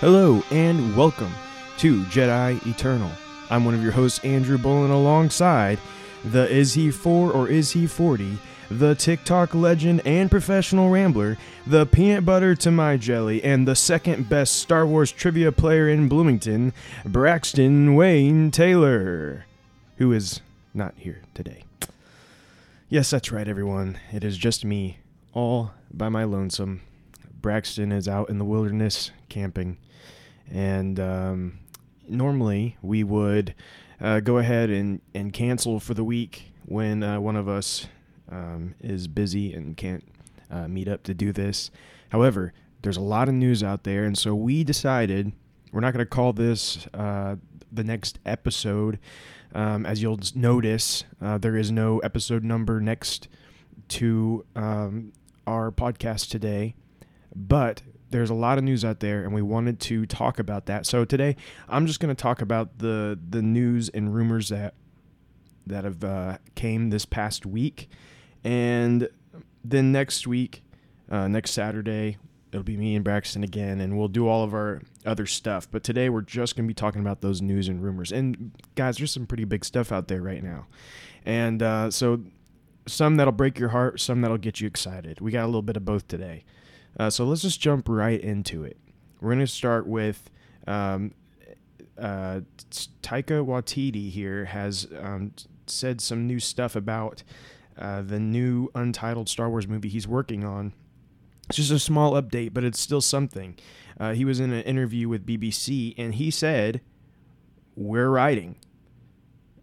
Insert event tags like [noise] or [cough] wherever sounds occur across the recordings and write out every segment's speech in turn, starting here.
Hello and welcome to Jedi Eternal. I'm one of your hosts, Andrew Bullen, alongside the Is He 4 or Is He 40, the TikTok legend and professional rambler, the peanut butter to my jelly, and the second best Star Wars trivia player in Bloomington, Braxton Wayne Taylor, who is not here today. Yes, that's right, everyone. It is just me, all by my lonesome. Braxton is out in the wilderness camping, and um, normally we would uh, go ahead and, and cancel for the week when uh, one of us um, is busy and can't uh, meet up to do this. However, there's a lot of news out there, and so we decided we're not going to call this uh, the next episode. Um, as you'll notice, uh, there is no episode number next to um, our podcast today, but there's a lot of news out there, and we wanted to talk about that. So today, I'm just going to talk about the the news and rumors that that have uh, came this past week, and then next week, uh, next Saturday, it'll be me and Braxton again, and we'll do all of our other stuff. But today, we're just going to be talking about those news and rumors. And guys, there's some pretty big stuff out there right now, and uh, so some that'll break your heart, some that'll get you excited. We got a little bit of both today. Uh, so let's just jump right into it. We're going to start with um, uh, Taika Waititi here has um, said some new stuff about uh, the new untitled Star Wars movie he's working on. It's just a small update, but it's still something. Uh, he was in an interview with BBC and he said, We're writing.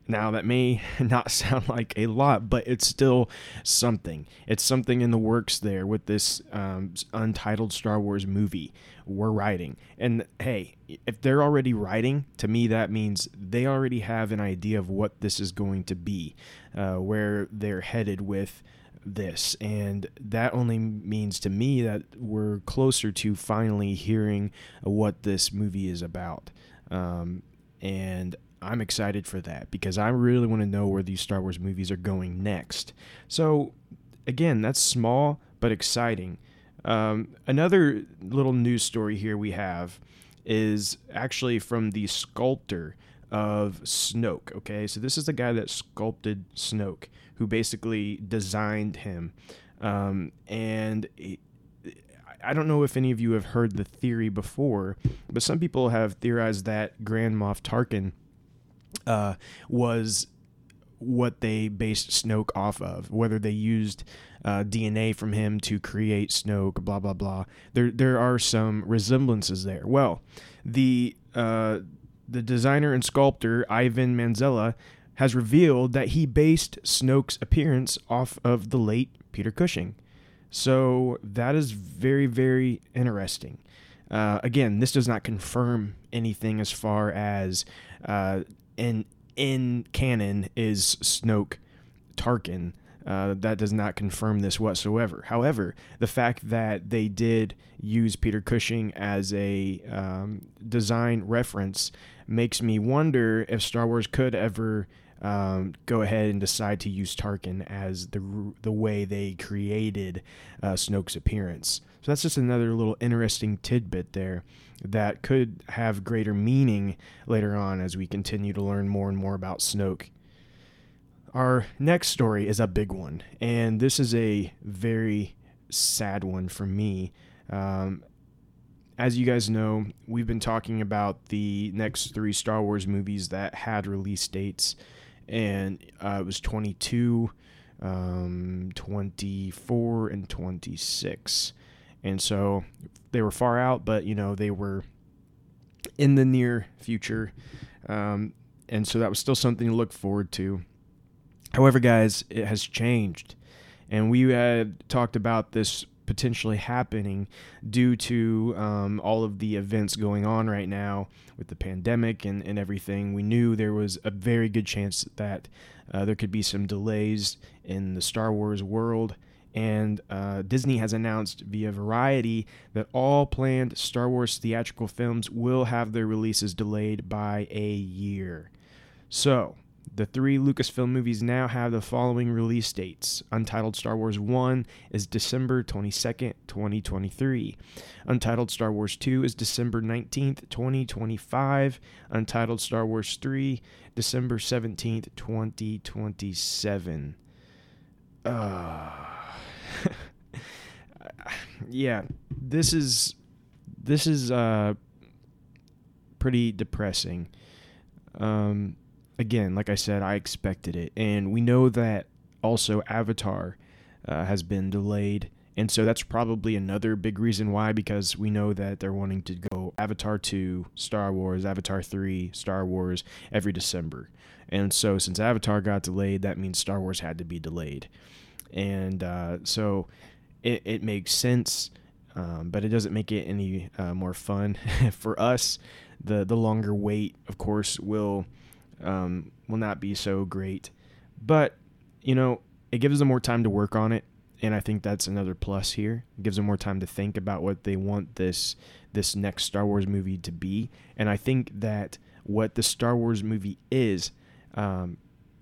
Now, that may [laughs] not sound like a lot, but it's still something. It's something in the works there with this um, untitled Star Wars movie. We're writing. And hey, if they're already writing, to me, that means they already have an idea of what this is going to be, uh, where they're headed with this. And that only means to me that we're closer to finally hearing what this movie is about. Um, and I'm excited for that because I really want to know where these Star Wars movies are going next. So, again, that's small but exciting. Um, another little news story here we have is actually from the sculptor of Snoke. Okay, so this is the guy that sculpted Snoke, who basically designed him. Um, and it, I don't know if any of you have heard the theory before, but some people have theorized that Grand Moff Tarkin uh, was what they based Snoke off of, whether they used uh, DNA from him to create Snoke, blah blah blah. There there are some resemblances there. Well, the uh, the designer and sculptor Ivan Manzella has revealed that he based Snoke's appearance off of the late Peter Cushing. So that is very very interesting. Uh, again, this does not confirm anything as far as uh, in in canon is Snoke Tarkin. Uh, that does not confirm this whatsoever. However, the fact that they did use Peter Cushing as a um, design reference makes me wonder if Star Wars could ever um, go ahead and decide to use Tarkin as the the way they created uh, Snoke's appearance. So that's just another little interesting tidbit there that could have greater meaning later on as we continue to learn more and more about Snoke. Our next story is a big one, and this is a very sad one for me. Um, as you guys know, we've been talking about the next three Star Wars movies that had release dates, and it was 22, um, 24, and 26. And so they were far out, but you know they were in the near future, um, and so that was still something to look forward to. However, guys, it has changed, and we had talked about this potentially happening due to um, all of the events going on right now with the pandemic and, and everything. We knew there was a very good chance that uh, there could be some delays in the Star Wars world and uh, Disney has announced via Variety that all planned Star Wars theatrical films will have their releases delayed by a year. So, The three Lucasfilm movies now have the following release dates. Untitled Star Wars 1 is December 22nd, 2023. Untitled Star Wars 2 is December 19th, 2025. Untitled Star Wars 3, December 17th, 2027. Uh, [laughs] yeah, this is this is uh pretty depressing. Um again, like I said, I expected it, and we know that also Avatar uh, has been delayed, and so that's probably another big reason why. Because we know that they're wanting to go Avatar two, Star Wars, Avatar three, Star Wars every December, and so since Avatar got delayed, that means Star Wars had to be delayed, and uh, so it it makes sense. Um, but it doesn't make it any uh, more fun [laughs] for us. The the longer wait, of course, will um, will not be so great. But, you know, it gives them more time to work on it. And I think that's another plus here. It gives them more time to think about what they want this this next Star Wars movie to be. And I think that what the Star Wars movie is um,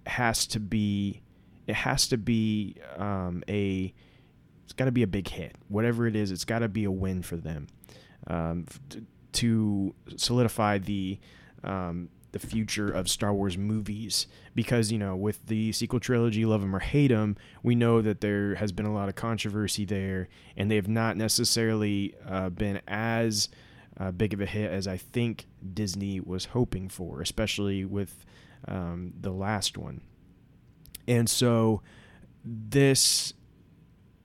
has to be it has to be um, a it's got to be a big hit. Whatever it is, it's got to be a win for them um, to solidify the um, the future of Star Wars movies. Because you know with the sequel trilogy Love 'em or Hate 'em we know that there has been a lot of controversy there and they have not necessarily uh, been as uh, big of a hit as I think Disney was hoping for especially with um, the last one. And so this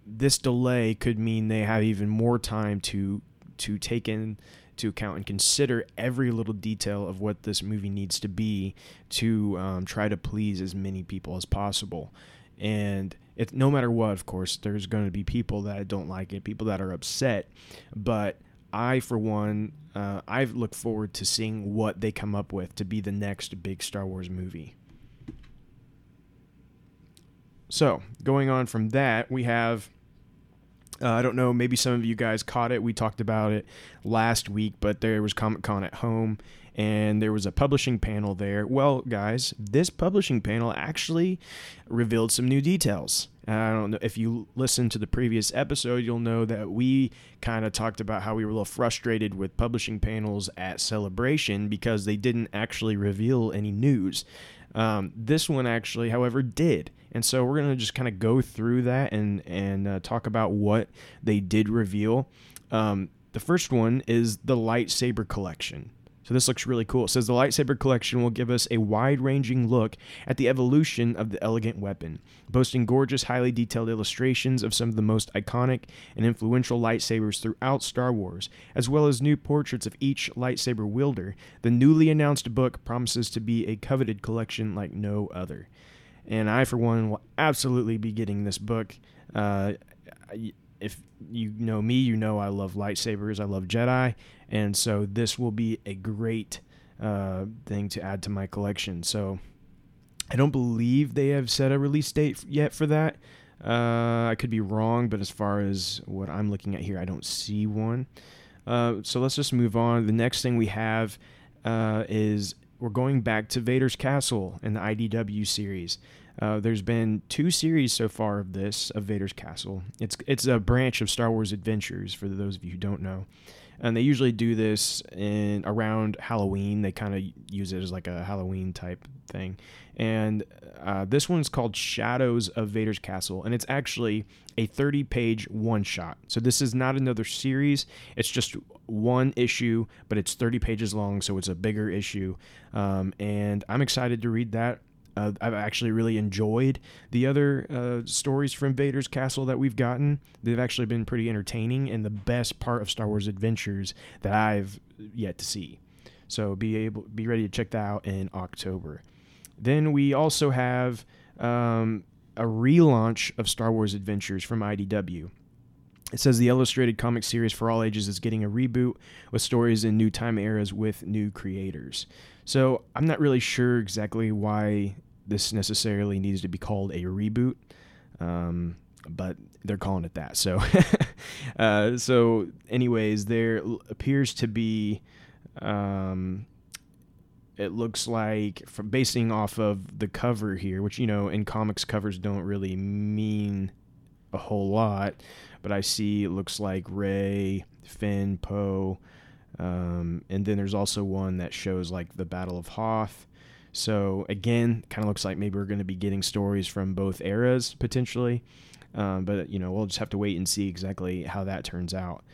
this delay could mean they have even more time to to take in to account and consider every little detail of what this movie needs to be to um, try to please as many people as possible. And no matter what, of course, there's going to be people that don't like it, people that are upset. But I, for one, uh, I look forward to seeing what they come up with to be the next big Star Wars movie. So, going on from that, we have uh, I don't know, maybe some of you guys caught it. We talked about it last week, but there was Comic Con at home and there was a publishing panel there. Well, guys, this publishing panel actually revealed some new details. I don't know if you listened to the previous episode, you'll know that we kind of talked about how we were a little frustrated with publishing panels at Celebration because they didn't actually reveal any news. Um, this one actually, however, did. And so we're going to just kind of go through that and, and uh, talk about what they did reveal. Um, the first one is the lightsaber collection. So this looks really cool. It says the lightsaber collection will give us a wide-ranging look at the evolution of the elegant weapon, boasting gorgeous, highly detailed illustrations of some of the most iconic and influential lightsabers throughout Star Wars, as well as new portraits of each lightsaber wielder. The newly announced book promises to be a coveted collection like no other. And I, for one, will absolutely be getting this book. Uh, if you know me, you know I love lightsabers, I love Jedi, and so this will be a great uh, thing to add to my collection. So I don't believe they have set a release date yet for that. Uh, I could be wrong, but as far as what I'm looking at here, I don't see one. Uh, so let's just move on. The next thing we have uh, is we're going back to Vader's Castle in the IDW series. Uh, there's been two series so far of this of Vader's Castle. It's it's a branch of Star Wars Adventures for those of you who don't know, and they usually do this in around Halloween. They kind of use it as like a Halloween type thing, and uh, this one's called Shadows of Vader's Castle, and it's actually a 30-page one-shot. So this is not another series; it's just one issue, but it's 30 pages long, so it's a bigger issue. Um, and I'm excited to read that. Uh, I've actually really enjoyed the other uh, stories from Vader's Castle that we've gotten. They've actually been pretty entertaining and the best part of Star Wars Adventures that I've yet to see. So be able be ready to check that out in October. Then we also have um, a relaunch of Star Wars Adventures from IDW. It says the illustrated comic series for all ages is getting a reboot with stories in new time eras with new creators. So I'm not really sure exactly why this necessarily needs to be called a reboot, um, but they're calling it that. So, [laughs] uh, so anyways, there appears to be um, it looks like from basing off of the cover here, which you know in comics covers don't really mean a whole lot, but I see it looks like Rey, Finn, Poe, um, and then there's also one that shows like the Battle of Hoth. So again, kind of looks like maybe we're going to be getting stories from both eras potentially, um, but you know we'll just have to wait and see exactly how that turns out.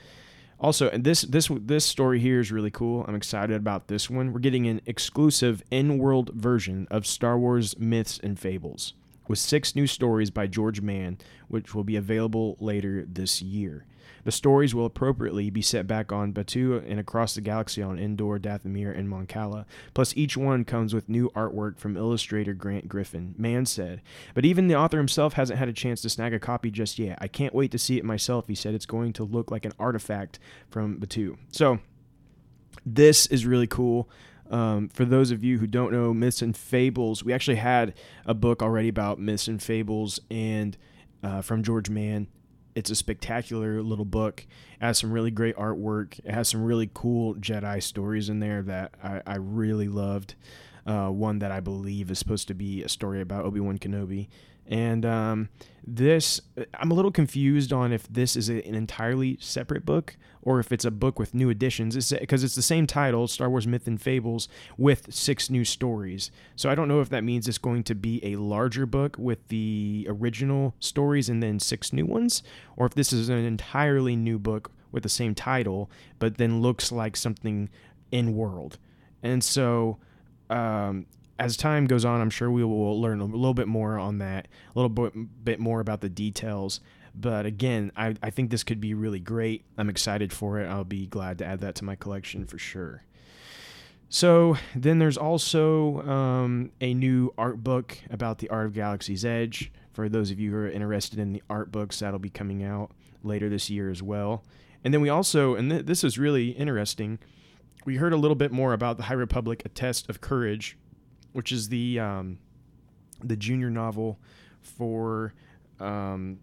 Also, and this this this story here is really cool. I'm excited about this one. We're getting an exclusive in-world version of Star Wars Myths and Fables with six new stories by George Mann, which will be available later this year. The stories will appropriately be set back on Batuu and across the galaxy on Endor, Dathomir, and Mon Cala. Plus, each one comes with new artwork from illustrator Grant Griffin. Mann said, but even the author himself hasn't had a chance to snag a copy just yet. I can't wait to see it myself. He said it's going to look like an artifact from Batuu. So, this is really cool. Um, for those of you who don't know myths and fables, we actually had a book already about myths and fables and uh, from George Mann it's a spectacular little book. It has some really great artwork. It has some really cool Jedi stories in there that I, I really loved. Uh, one that I believe is supposed to be a story about Obi Wan Kenobi. And um, this, I'm a little confused on if this is an entirely separate book or if it's a book with new additions. Because it's, it's, the same title, Star Wars Myth and Fables, with six new stories. So I don't know if that means it's going to be a larger book with the original stories and then six new ones, or if this is an entirely new book with the same title, but then looks like something in world. And so. Um, as time goes on, I'm sure we will learn a little bit more on that, a little bit, bit more about the details. But again, I, I think this could be really great. I'm excited for it. I'll be glad to add that to my collection for sure. So then there's also um, a new art book about the art of Galaxy's Edge. For those of you who are interested in the art books, that'll be coming out later this year as well. And then we also, and th- this is really interesting, we heard a little bit more about the High Republic: A Test of Courage, which is the um, the junior novel for um,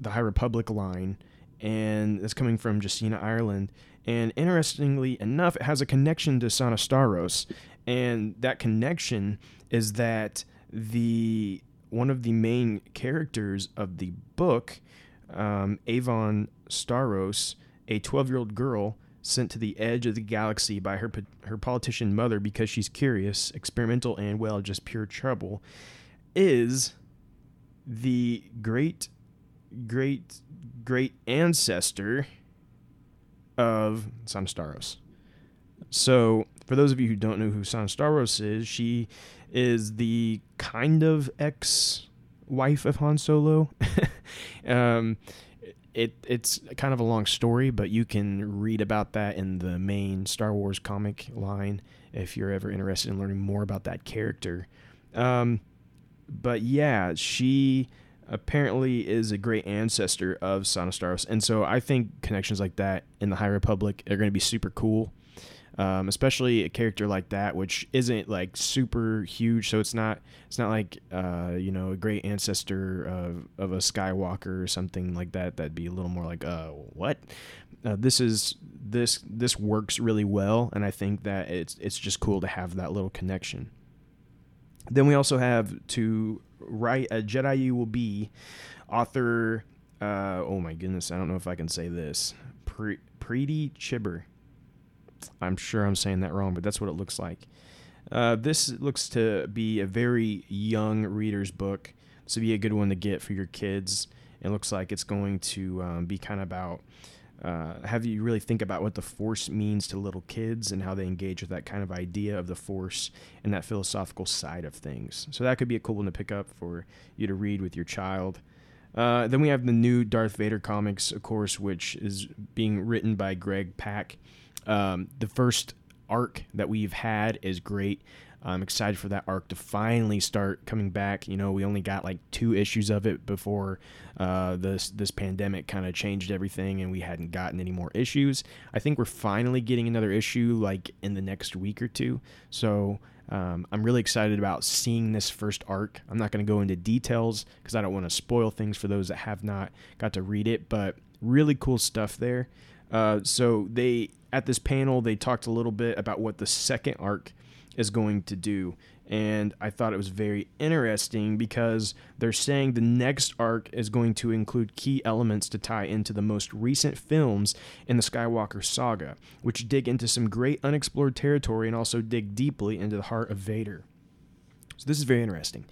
the High Republic line, and it's coming from Justina Ireland. And interestingly enough, it has a connection to Sana Starros, and that connection is that the one of the main characters of the book, um, Avon Starros, a 12 year old girl sent to the edge of the galaxy by her her politician mother because she's curious, experimental, and well, just pure trouble, is the great, great, great ancestor of Sana Starros. So, for those of you who don't know who Sana Starros is, she is the kind of ex wife of Han Solo. [laughs] um, it it's kind of a long story, but you can read about that in the main Star Wars comic line if you're ever interested in learning more about that character. Um, but yeah, she apparently is a great ancestor of Sana Starros, and so I think connections like that in the High Republic are going to be super cool um, especially a character like that, which isn't like super huge. So it's not it's not like uh, you know a great ancestor of, of a Skywalker or something like that. That'd be a little more like uh, what? Uh, this is this this works really well, and I think that it's it's just cool to have that little connection. Then we also have to write a Jedi you will be author. Uh, oh my goodness, I don't know if I can say this. Pre- Preeti Chhibber I'm sure I'm saying that wrong, but that's what it looks like. Uh, this looks to be a very young reader's book. This would be a good one to get for your kids. It looks like it's going to um, be kind of about uh, have you really think about what the force means to little kids and how they engage with that kind of idea of the force and that philosophical side of things. So that could be a cool one to pick up for you to read with your child. Uh, then we have the new Darth Vader comics, of course, which is being written by Greg Pak. Um, the first arc that we've had is great. I'm excited for that arc to finally start coming back. You know, we only got like two issues of it before uh, this this pandemic kind of changed everything, and we hadn't gotten any more issues. I think we're finally getting another issue like in the next week or two. So um, I'm really excited about seeing this first arc. I'm not going to go into details because I don't want to spoil things for those that have not got to read it, but really cool stuff there. Uh, so they at this panel they talked a little bit about what the second arc is going to do. And I thought it was very interesting because they're saying the next arc is going to include key elements to tie into the most recent films in the Skywalker saga, which dig into some great unexplored territory and also dig deeply into the heart of Vader. So this is very interesting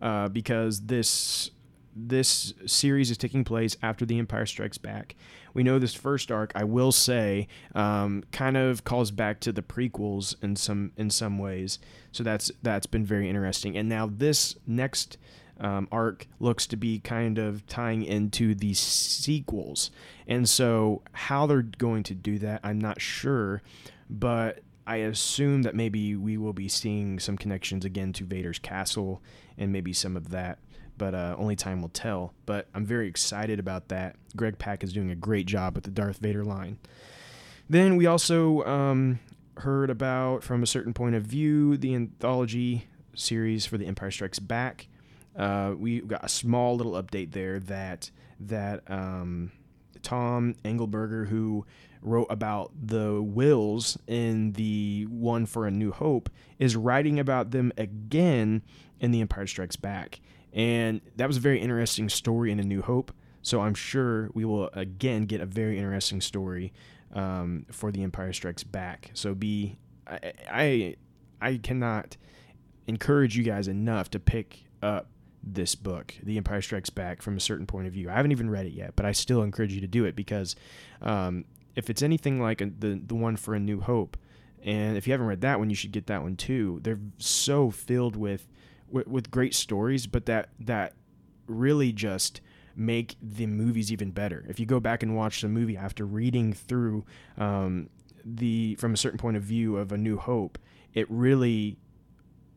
uh, because this this series is taking place after The Empire Strikes Back. We know this first arc, I will say, um, kind of calls back to the prequels in some in some ways. So that's that's been very interesting. And now this next um, arc looks to be kind of tying into the sequels. And so how they're going to do that, I'm not sure, but I assume that maybe we will be seeing some connections again to Vader's castle and maybe some of that but uh, only time will tell. But I'm very excited about that. Greg Pak is doing a great job with the Darth Vader line. Then we also um, heard about, from a certain point of view, the anthology series for The Empire Strikes Back. Uh, we got a small little update there that that um, Tom Angleberger, who wrote about the Whills in the one for A New Hope, is writing about them again in The Empire Strikes Back. And that was a very interesting story in A New Hope. So I'm sure we will again get a very interesting story um, for The Empire Strikes Back. So be I, I I cannot encourage you guys enough to pick up this book, The Empire Strikes Back, from a certain point of view. I haven't even read it yet, but I still encourage you to do it because um, if it's anything like a, the the one for A New Hope, and if you haven't read that one, you should get that one too. They're so filled with with, with great stories, but that that really just make the movies even better. If you go back and watch the movie after reading through um, the from a certain point of view of A New Hope, it really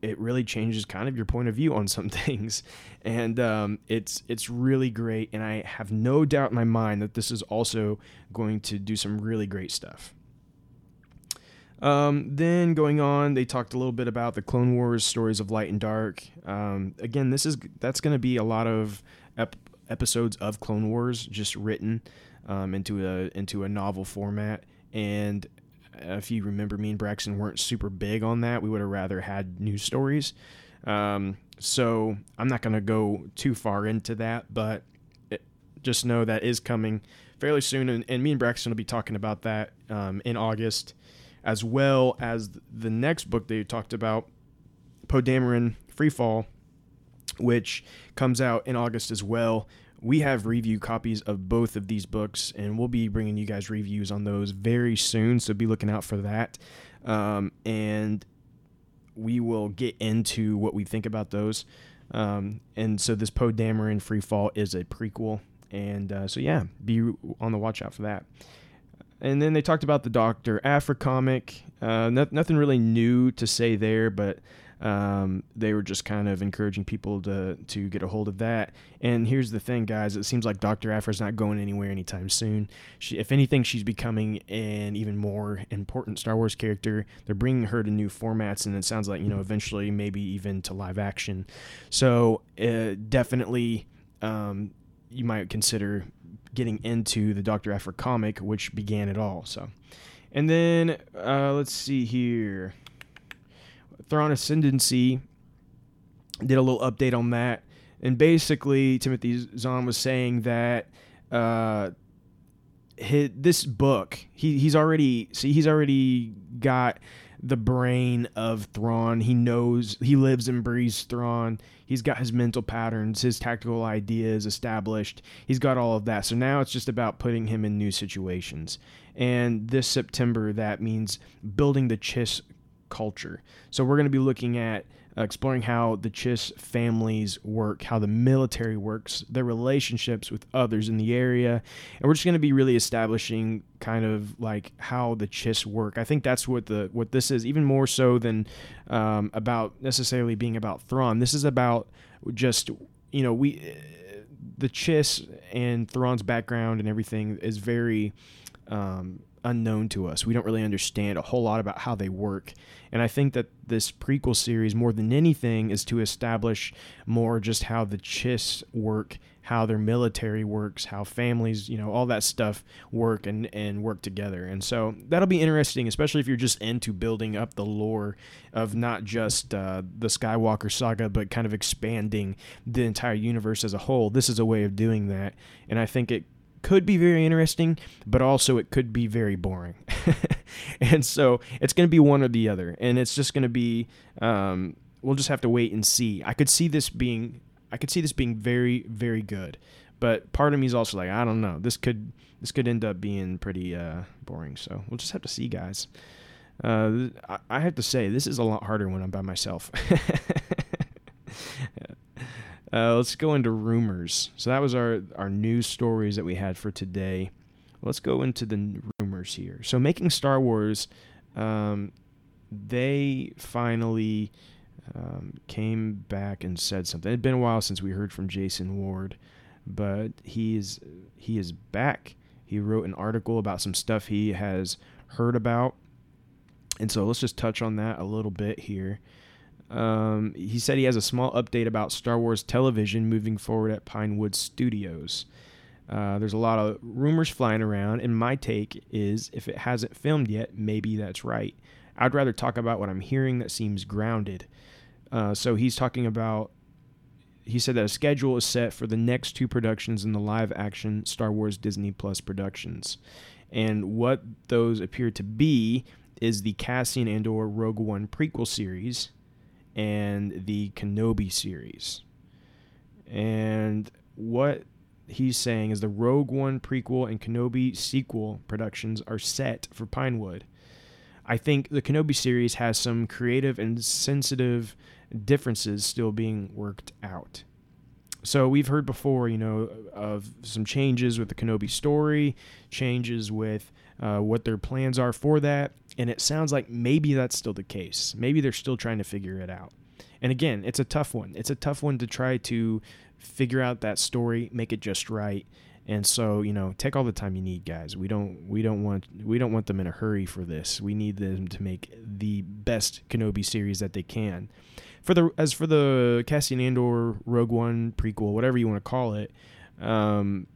it really changes kind of your point of view on some [laughs] things, and um, it's it's really great. And I have no doubt in my mind that this is also going to do some really great stuff. Um, then going on, they talked a little bit about the Clone Wars stories of light and dark. Um, again, this is that's going to be a lot of ep- episodes of Clone Wars just written um, into a into a novel format. And if you remember, me and Braxton weren't super big on that. We would have rather had news stories. Um, so I'm not going to go too far into that, but it, just know that is coming fairly soon. And, and, me and Braxton will be talking about that um, in August as well as the next book they talked about, Poe Dameron Freefall, which comes out in August as well. We have review copies of both of these books, and we'll be bringing you guys reviews on those very soon. So be looking out for that. Um, and we will get into what we think about those. Um, and so this Poe Dameron Freefall is a prequel. And uh, so, yeah, be on the watch out for that. And then they talked about the Doctor Aphra comic. Uh, no, nothing really new to say there, but um, they were just kind of encouraging people to to get a hold of that. And here's the thing, guys: it seems like Doctor Aphra's not going anywhere anytime soon. She, if anything, she's becoming an even more important Star Wars character. They're bringing her to new formats, and it sounds like you know eventually maybe even to live action. So uh, definitely. Um, you might consider getting into the Dr. Aphra comic, which began it all. So, and then uh, let's see here. Thrawn Ascendancy did a little update on that, and basically Timothy Zahn was saying that uh, his, this book he he's already see he's already got the brain of Thrawn. He knows he lives and breathes Thrawn. He's got his mental patterns, his tactical ideas established. He's got all of that. So now it's just about putting him in new situations. And this September, that means building the Chiss culture. So we're going to be looking at exploring how the Chiss families work, how the military works, their relationships with others in the area, and we're just going to be really establishing kind of like how the Chiss work. I think that's what the what this is, even more so than um, about necessarily being about Thrawn. This is about just you know we the Chiss and Thrawn's background and everything is very. Um, unknown to us. We don't really understand a whole lot about how they work. And I think that this prequel series, more than anything, is to establish more just how the Chiss work, how their military works, how families, you know, all that stuff work and, and work together. And so that'll be interesting, especially if you're just into building up the lore of not just uh, the Skywalker saga, but kind of expanding the entire universe as a whole. This is a way of doing that. And I think it could be very interesting, but also it could be very boring. [laughs] and so it's going to be one or the other. And it's just going to be, um, we'll just have to wait and see. I could see this being I could see this being very, very good. But part of me is also like, I don't know. This could this could end up being pretty uh, boring. So we'll just have to see, guys. Uh, I have to say, this is a lot harder when I'm by myself. [laughs] uh, let's go into rumors. So that was our our news stories that we had for today. Let's go into the rumors here. So making Star Wars, um, they finally um, came back and said something. It had been a while since we heard from Jason Ward, but he is he is back. He wrote an article about some stuff he has heard about, and so let's just touch on that a little bit here. Um, he said he has a small update about Star Wars television moving forward at Pinewood Studios. Uh, there's a lot of rumors flying around, and my take is if it hasn't filmed yet, maybe that's right. I'd rather talk about what I'm hearing that seems grounded. Uh, so he's talking about. He said that a schedule is set for the next two productions in the live action Star Wars Disney Plus productions. And what those appear to be is the Cassian Andor Rogue One prequel series and the Kenobi series. And what he's saying is the Rogue One prequel and Kenobi sequel productions are set for Pinewood. I think the Kenobi series has some creative and sensitive differences still being worked out. So we've heard before, you know, of some changes with the Kenobi story, changes with uh, what their plans are for that, and it sounds like maybe that's still the case. Maybe they're still trying to figure it out. And again, it's a tough one. It's a tough one to try to figure out that story, make it just right. And so, you know, take all the time you need, guys. We don't we don't want we don't want them in a hurry for this. We need them to make the best Kenobi series that they can for the as for the Cassian Andor Rogue One prequel, whatever you want to call it, um,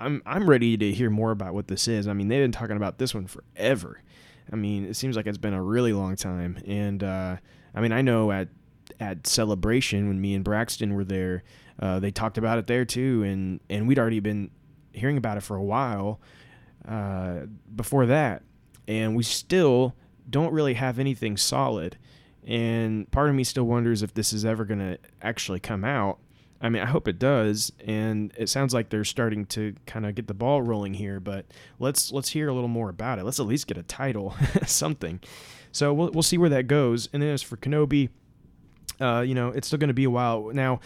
I'm I'm ready to hear more about what this is. I mean, they've been talking about this one forever. I mean, it seems like it's been a really long time, and uh, I mean, I know at at Celebration when me and Braxton were there, uh, they talked about it there too, and and we'd already been hearing about it for a while uh, before that, and we still don't really have anything solid. And part of me still wonders if this is ever going to actually come out. I mean, I hope it does, and it sounds like they're starting to kind of get the ball rolling here. But let's let's hear a little more about it. Let's at least get a title, [laughs] something. So we'll we'll see where that goes. And then as for Kenobi, uh, you know, it's still going to be a while. Now,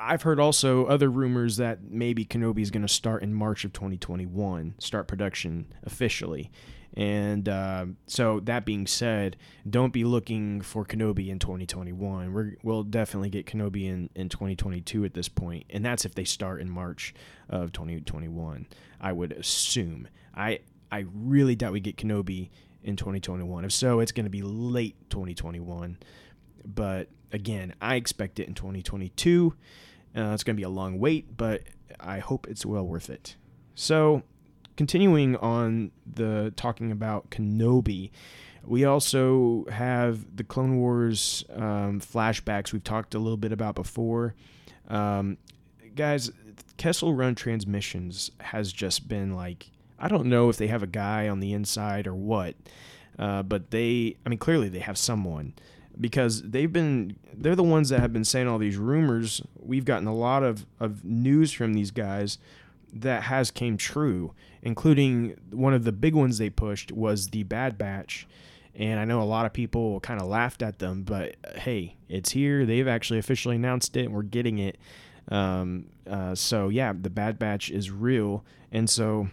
I've heard also other rumors that maybe Kenobi is going to start in March of 2021, start production officially. And uh, so, that being said, don't be looking for Kenobi in 2021. we will definitely get Kenobi in, in 2022 at this point, and that's if they start in March of 2021. I would assume. I I really doubt we get Kenobi in 2021. If so, it's going to be late 2021. But again, I expect it in 2022. Uh, it's going to be a long wait, but I hope it's well worth it. So continuing on the talking about Kenobi, we also have the Clone Wars um, flashbacks we've talked a little bit about before. Um, guys, Kessel Run Transmissions has just been like, I don't know if they have a guy on the inside or what, uh, but they, I mean, clearly they have someone because they've been they're the ones that have been saying all these rumors we've gotten a lot of, of news from these guys that has came true, including one of the big ones they pushed was the Bad Batch. And I know a lot of people kind of laughed at them, but uh, hey, it's here. They've actually officially announced it, and we're getting it. Um, uh, so yeah, the Bad Batch is real, and so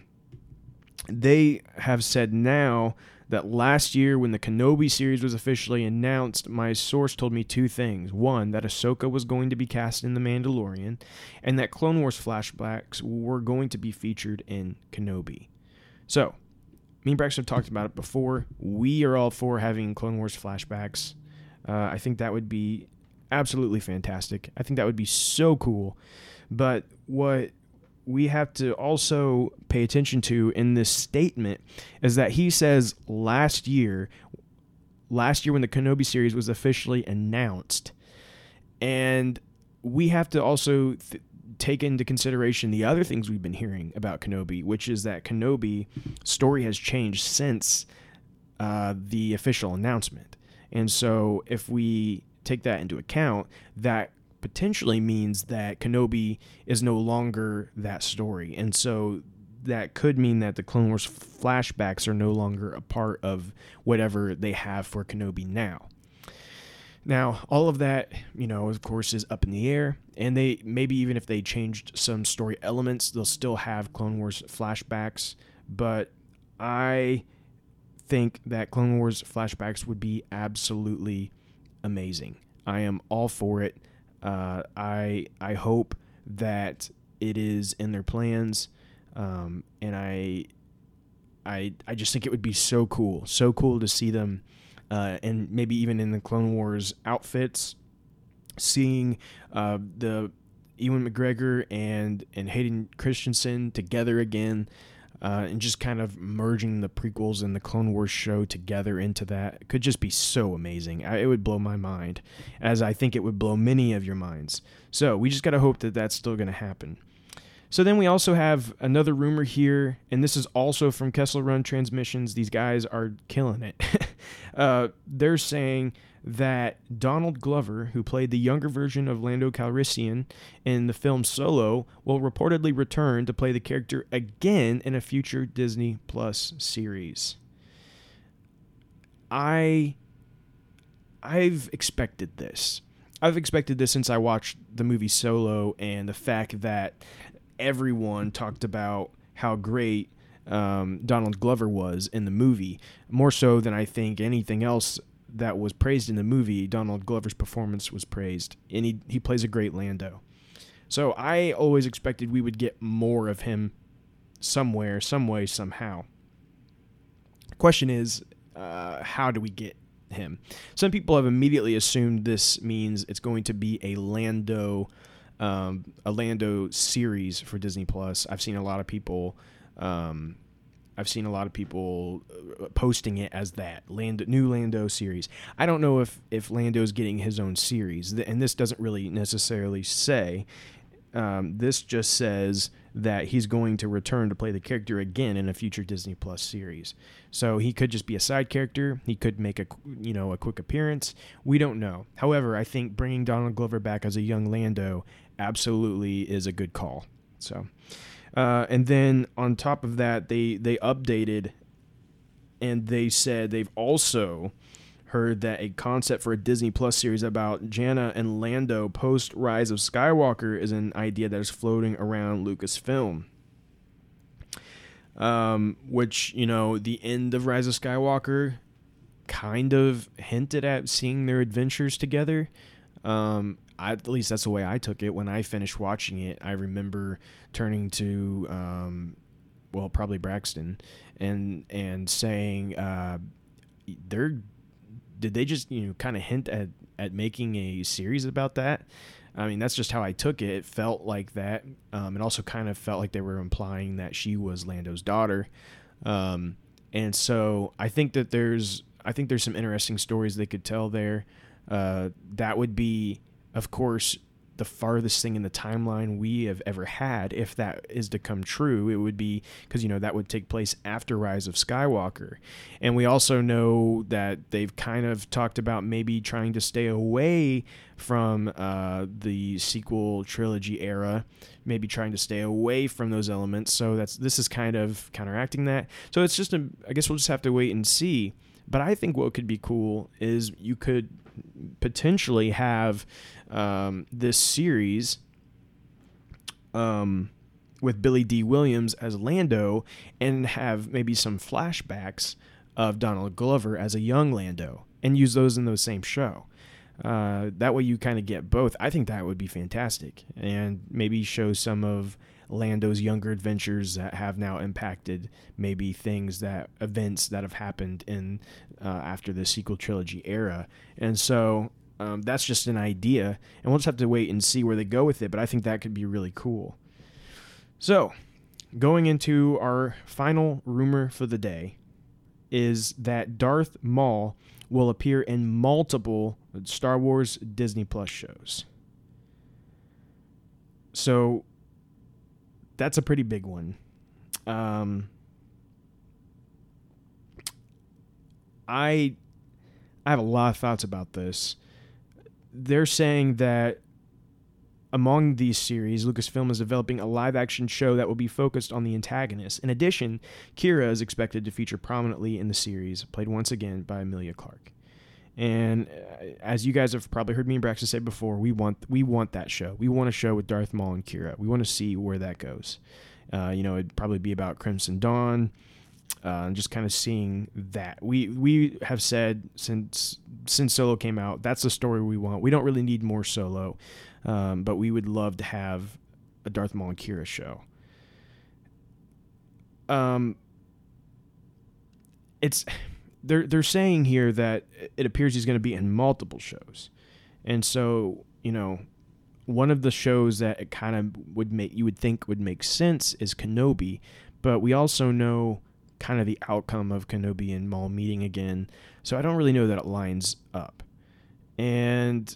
they have said now that last year when the Kenobi series was officially announced, my source told me two things. One, that Ahsoka was going to be cast in The Mandalorian, and that Clone Wars flashbacks were going to be featured in Kenobi. So, me and Braxton have talked about it before. We are all for having Clone Wars flashbacks. Uh, I think that would be absolutely fantastic. I think that would be so cool. But what we have to also pay attention to in this statement is that he says last year, last year when the Kenobi series was officially announced, and we have to also th- take into consideration the other things we've been hearing about Kenobi, which is that Kenobi story has changed since uh, the official announcement. And so, if we take that into account, that potentially means that Kenobi is no longer that story. And so, that could mean that the Clone Wars flashbacks are no longer a part of whatever they have for Kenobi now. Now, all of that, you know, of course, is up in the air, and they maybe even if they changed some story elements, they'll still have Clone Wars flashbacks. But I think that Clone Wars flashbacks would be absolutely amazing. I am all for it. Uh, I I hope that it is in their plans, um, and I I I just think it would be so cool, so cool to see them uh, and maybe even in the Clone Wars outfits, seeing uh, the Ewan McGregor and and Hayden Christensen together again. Uh, and just kind of merging the prequels and the Clone Wars show together into that could just be so amazing. I, it would blow my mind, as I think it would blow many of your minds. So we just got to hope that that's still going to happen. So then we also have another rumor here, and this is also from Kessel Run Transmissions. These guys are killing it. [laughs] uh, they're saying that Donald Glover, who played the younger version of Lando Calrissian in the film Solo, will reportedly return to play the character again in a future Disney Plus series. I I've expected this. I've expected this since I watched the movie Solo and the fact that everyone talked about how great um, Donald Glover was in the movie, more so than I think anything else that was praised in the movie. Donald Glover's performance was praised, and he he plays a great Lando. So I always expected we would get more of him somewhere, some way, somehow. question is, uh, how do we get him? Some people have immediately assumed this means it's going to be a Lando um, a Lando series for Disney Plus. I've seen a lot of people. Um, I've seen a lot of people uh, posting it as that new Lando series. I don't know if if Lando's getting his own series, and this doesn't really necessarily say. Um, this just says that he's going to return to play the character again in a future Disney Plus series. So he could just be a side character. He could make a you know a quick appearance. We don't know. However, I think bringing Donald Glover back as a young Lando absolutely is a good call. So, uh, and then on top of that, they they updated, and they said they've also heard that a concept for a Disney Plus series about Jannah and Lando post Rise of Skywalker is an idea that is floating around Lucasfilm. Um, which you know, the end of Rise of Skywalker kind of hinted at seeing their adventures together. Um, I, at least that's the way I took it. When I finished watching it, I remember turning to, um, well, probably Braxton, and and saying, uh, "They're did they just you know kind of hint at at making a series about that?" I mean, that's just how I took it. It felt like that. Um, it also kind of felt like they were implying that she was Lando's daughter. Um, and so I think that there's I think there's some interesting stories they could tell there. Uh, that would be of course, the farthest thing in the timeline we have ever had, if that is to come true, it would be because, you know, that would take place after Rise of Skywalker. And we also know that they've kind of talked about maybe trying to stay away from uh, the sequel trilogy era, maybe trying to stay away from those elements. So that's this is kind of counteracting that. So it's just a, I guess we'll just have to wait and see. But I think what could be cool is you could potentially have um, this series um, with Billy Dee Williams as Lando and have maybe some flashbacks of Donald Glover as a young Lando and use those in the same show. Uh, that way you kind of get both. I think that would be fantastic and maybe show some of Lando's younger adventures that have now impacted maybe things that events that have happened in uh, after the sequel trilogy era. And so um, that's just an idea, and we'll just have to wait and see where they go with it. But I think that could be really cool. So, going into our final rumor for the day is that Darth Maul will appear in multiple Star Wars Disney Plus shows. So that's a pretty big one. Um, I I have a lot of thoughts about this. They're saying that among these series, Lucasfilm is developing a live action show that will be focused on the antagonist. In addition, Qi'ra is expected to feature prominently in the series, played once again by Emilia Clarke. And uh, as you guys have probably heard me and Braxton say before, we want we want that show. We want a show with Darth Maul and Qi'ra. We want to see where that goes. Uh, you know, it'd probably be about Crimson Dawn, uh, just kind of seeing that. We we have said since since Solo came out, that's the story we want. We don't really need more Solo. Um, but we would love to have a Darth Maul and Qi'ra show. Um, it's they're they're saying here that it appears he's going to be in multiple shows, and so you know, one of the shows that it kind of would make you would think would make sense is Kenobi, but we also know kind of the outcome of Kenobi and Maul meeting again, so I don't really know that it lines up, and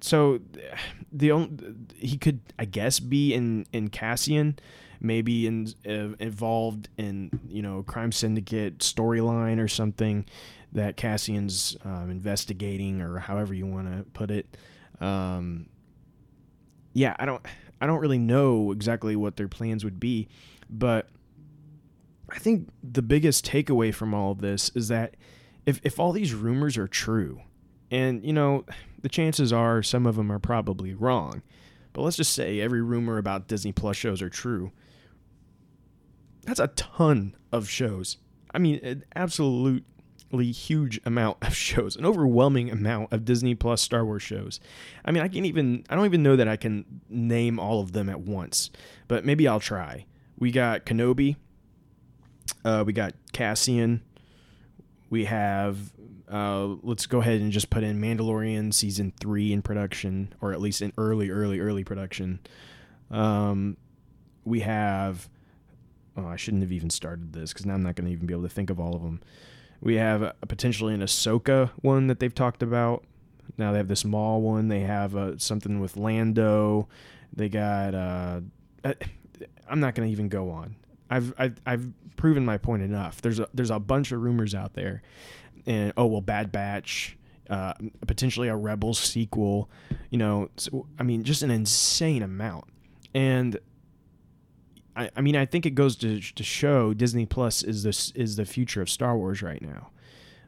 so [sighs] the only, he could I guess be in in Cassian, maybe in, uh, involved in you know crime syndicate storyline or something that Cassian's um, investigating or however you want to put it. Um, yeah, I don't I don't really know exactly what their plans would be, but I think the biggest takeaway from all of this is that if if all these rumors are true, and you know the chances are some of them are probably wrong. But let's just say every rumor about Disney Plus shows are true. That's a ton of shows. I mean, an absolutely huge amount of shows, an overwhelming amount of Disney Plus Star Wars shows. I mean, I can't even I don't even know that I can name all of them at once, but maybe I'll try. We got Kenobi. Uh, we got Cassian. We have uh, let's go ahead and just put in Mandalorian season three in production, or at least in early, early, early production. Um, we have. Oh, I shouldn't have even started this because now I'm not going to even be able to think of all of them. We have a, potentially an Ahsoka one that they've talked about. Now they have this Maul one. They have uh, something with Lando. They got. Uh, uh I'm not going to even go on. I've, I've I've proven my point enough. There's a there's a bunch of rumors out there, and oh well, Bad Batch, uh, potentially a Rebels sequel. You know, so, I mean, just an insane amount. And I, I mean, I think it goes to to show Disney Plus is this is the future of Star Wars right now.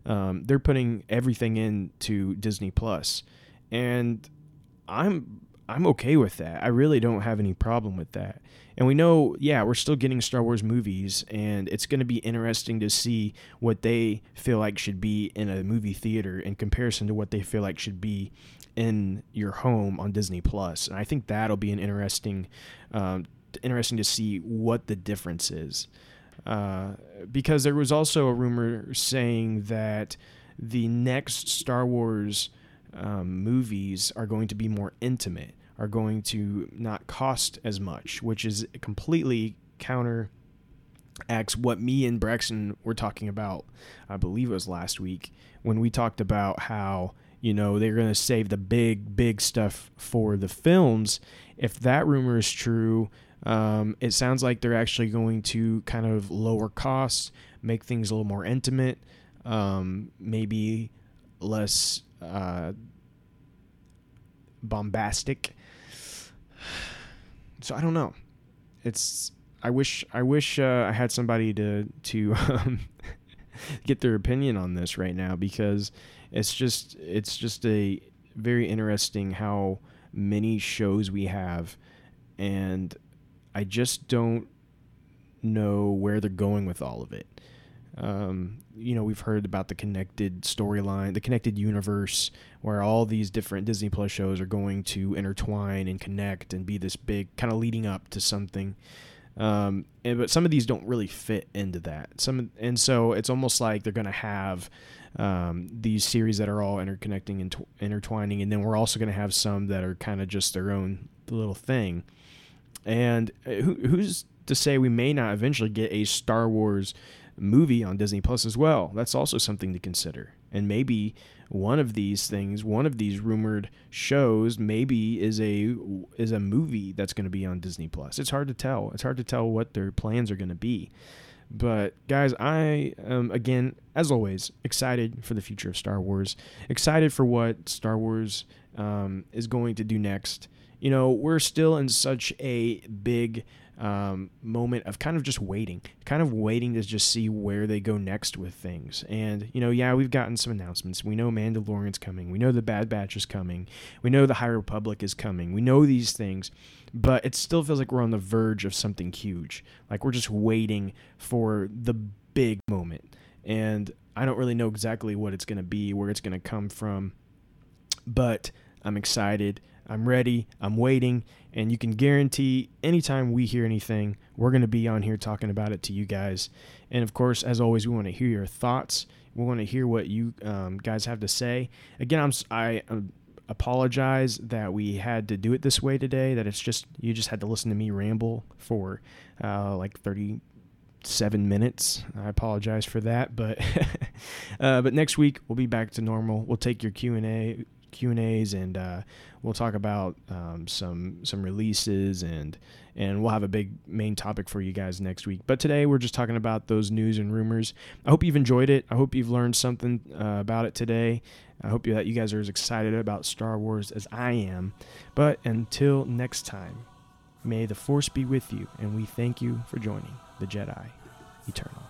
Um, they're putting everything into Disney Plus, and I'm I'm okay with that. I really don't have any problem with that. And we know, yeah, we're still getting Star Wars movies, and it's going to be interesting to see what they feel like should be in a movie theater in comparison to what they feel like should be in your home on Disney Plus. And I think that'll be an interesting, um, interesting to see what the difference is. Uh, because there was also a rumor saying that the next Star Wars um, movies are going to be more intimate are going to not cost as much, which is completely counter acts what me and Braxton were talking about. I believe it was last week when we talked about how you know they're going to save the big big stuff for the films. If that rumor is true, um, it sounds like they're actually going to kind of lower costs, make things a little more intimate, um, maybe less uh, bombastic [sighs] so I don't know. It's I wish I wish uh, I had somebody to to [laughs] um, get their opinion on this right now because it's just it's just a very interesting how many shows we have and I just don't know where they're going with all of it. Um, you know, we've heard about the connected storyline, the connected universe, where all these different Disney Plus shows are going to intertwine and connect and be this big kind of leading up to something. Um, and, but some of these don't really fit into that. Some and so it's almost like they're going to have um, these series that are all interconnecting and intertwining, and then we're also going to have some that are kind of just their own little thing. And uh, who, who's to say we may not eventually get a Star Wars movie on Disney Plus as well? That's also something to consider. And maybe one of these things, one of these rumored shows, maybe is a is a movie that's going to be on Disney Plus. It's hard to tell. It's hard to tell what their plans are going to be. But guys, I am again, as always, excited for the future of Star Wars. Excited for what Star Wars um, is going to do next. You know, we're still in such a big um, moment of kind of just waiting, kind of waiting to just see where they go next with things. And, you know, yeah, we've gotten some announcements. We know Mandalorian's coming. We know The Bad Batch is coming. We know The High Republic is coming. We know these things, but it still feels like we're on the verge of something huge. Like we're just waiting for the big moment. And I don't really know exactly what it's going to be, where it's going to come from, but I'm excited. I'm ready. I'm waiting. And you can guarantee anytime we hear anything, we're going to be on here talking about it to you guys. And of course, as always, we want to hear your thoughts. We want to hear what you um, guys have to say. Again, I'm I um, apologize that we had to do it this way today. That it's just you just had to listen to me ramble for uh, like 37 minutes. I apologize for that, but [laughs] uh, but next week we'll be back to normal. We'll take your Q and A Q and A's, and uh, we'll talk about um, some some releases and and we'll have a big main topic for you guys next week. But today we're just talking about those news and rumors. I hope you've enjoyed it. I hope you've learned something uh, about it today. I hope that you guys are as excited about Star Wars as I am. But until next time, may the Force be with you, and we thank you for joining the Jedi Eternal.